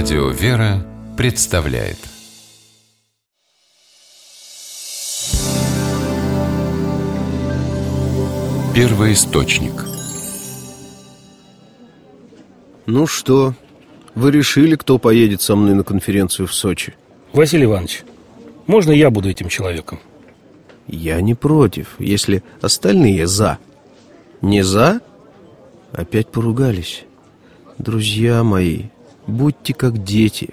Радио «Вера» представляет Первый источник Ну что, вы решили, кто поедет со мной на конференцию в Сочи? Василий Иванович, можно я буду этим человеком? Я не против, если остальные за Не за? Опять поругались Друзья мои, будьте как дети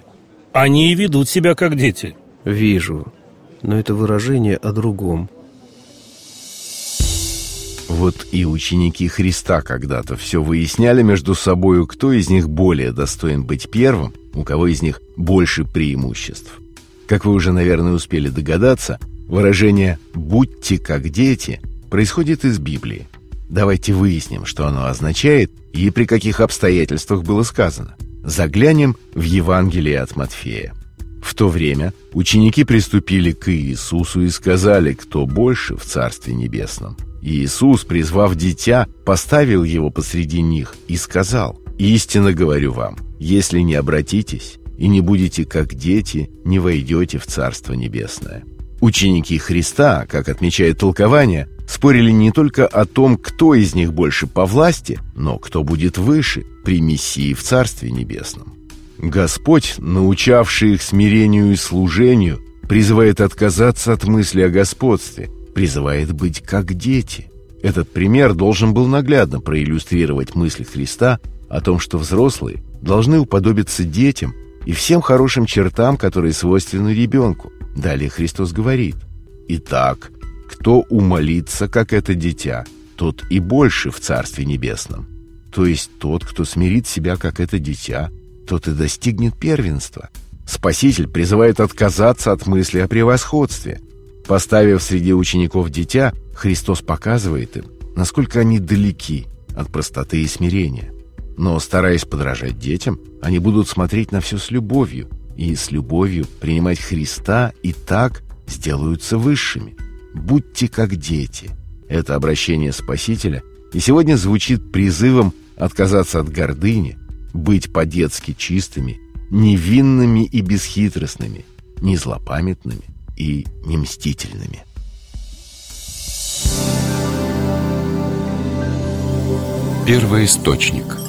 Они и ведут себя как дети Вижу, но это выражение о другом Вот и ученики Христа когда-то все выясняли между собою, кто из них более достоин быть первым, у кого из них больше преимуществ. Как вы уже, наверное, успели догадаться, выражение «будьте как дети» происходит из Библии. Давайте выясним, что оно означает и при каких обстоятельствах было сказано. Заглянем в Евангелие от Матфея. В то время ученики приступили к Иисусу и сказали, кто больше в Царстве Небесном. Иисус, призвав дитя, поставил его посреди них и сказал, «Истинно говорю вам, если не обратитесь и не будете как дети, не войдете в Царство Небесное». Ученики Христа, как отмечает толкование, спорили не только о том, кто из них больше по власти, но кто будет выше при Мессии в Царстве Небесном. Господь, научавший их смирению и служению, призывает отказаться от мысли о господстве, призывает быть как дети. Этот пример должен был наглядно проиллюстрировать мысль Христа о том, что взрослые должны уподобиться детям и всем хорошим чертам, которые свойственны ребенку. Далее Христос говорит, «Итак, кто умолится, как это дитя, тот и больше в Царстве Небесном. То есть тот, кто смирит себя, как это дитя, тот и достигнет первенства. Спаситель призывает отказаться от мысли о превосходстве. Поставив среди учеников дитя, Христос показывает им, насколько они далеки от простоты и смирения. Но, стараясь подражать детям, они будут смотреть на все с любовью и с любовью принимать Христа и так сделаются высшими. «Будьте как дети». Это обращение Спасителя и сегодня звучит призывом отказаться от гордыни, быть по-детски чистыми, невинными и бесхитростными, не злопамятными и не мстительными. Первый источник –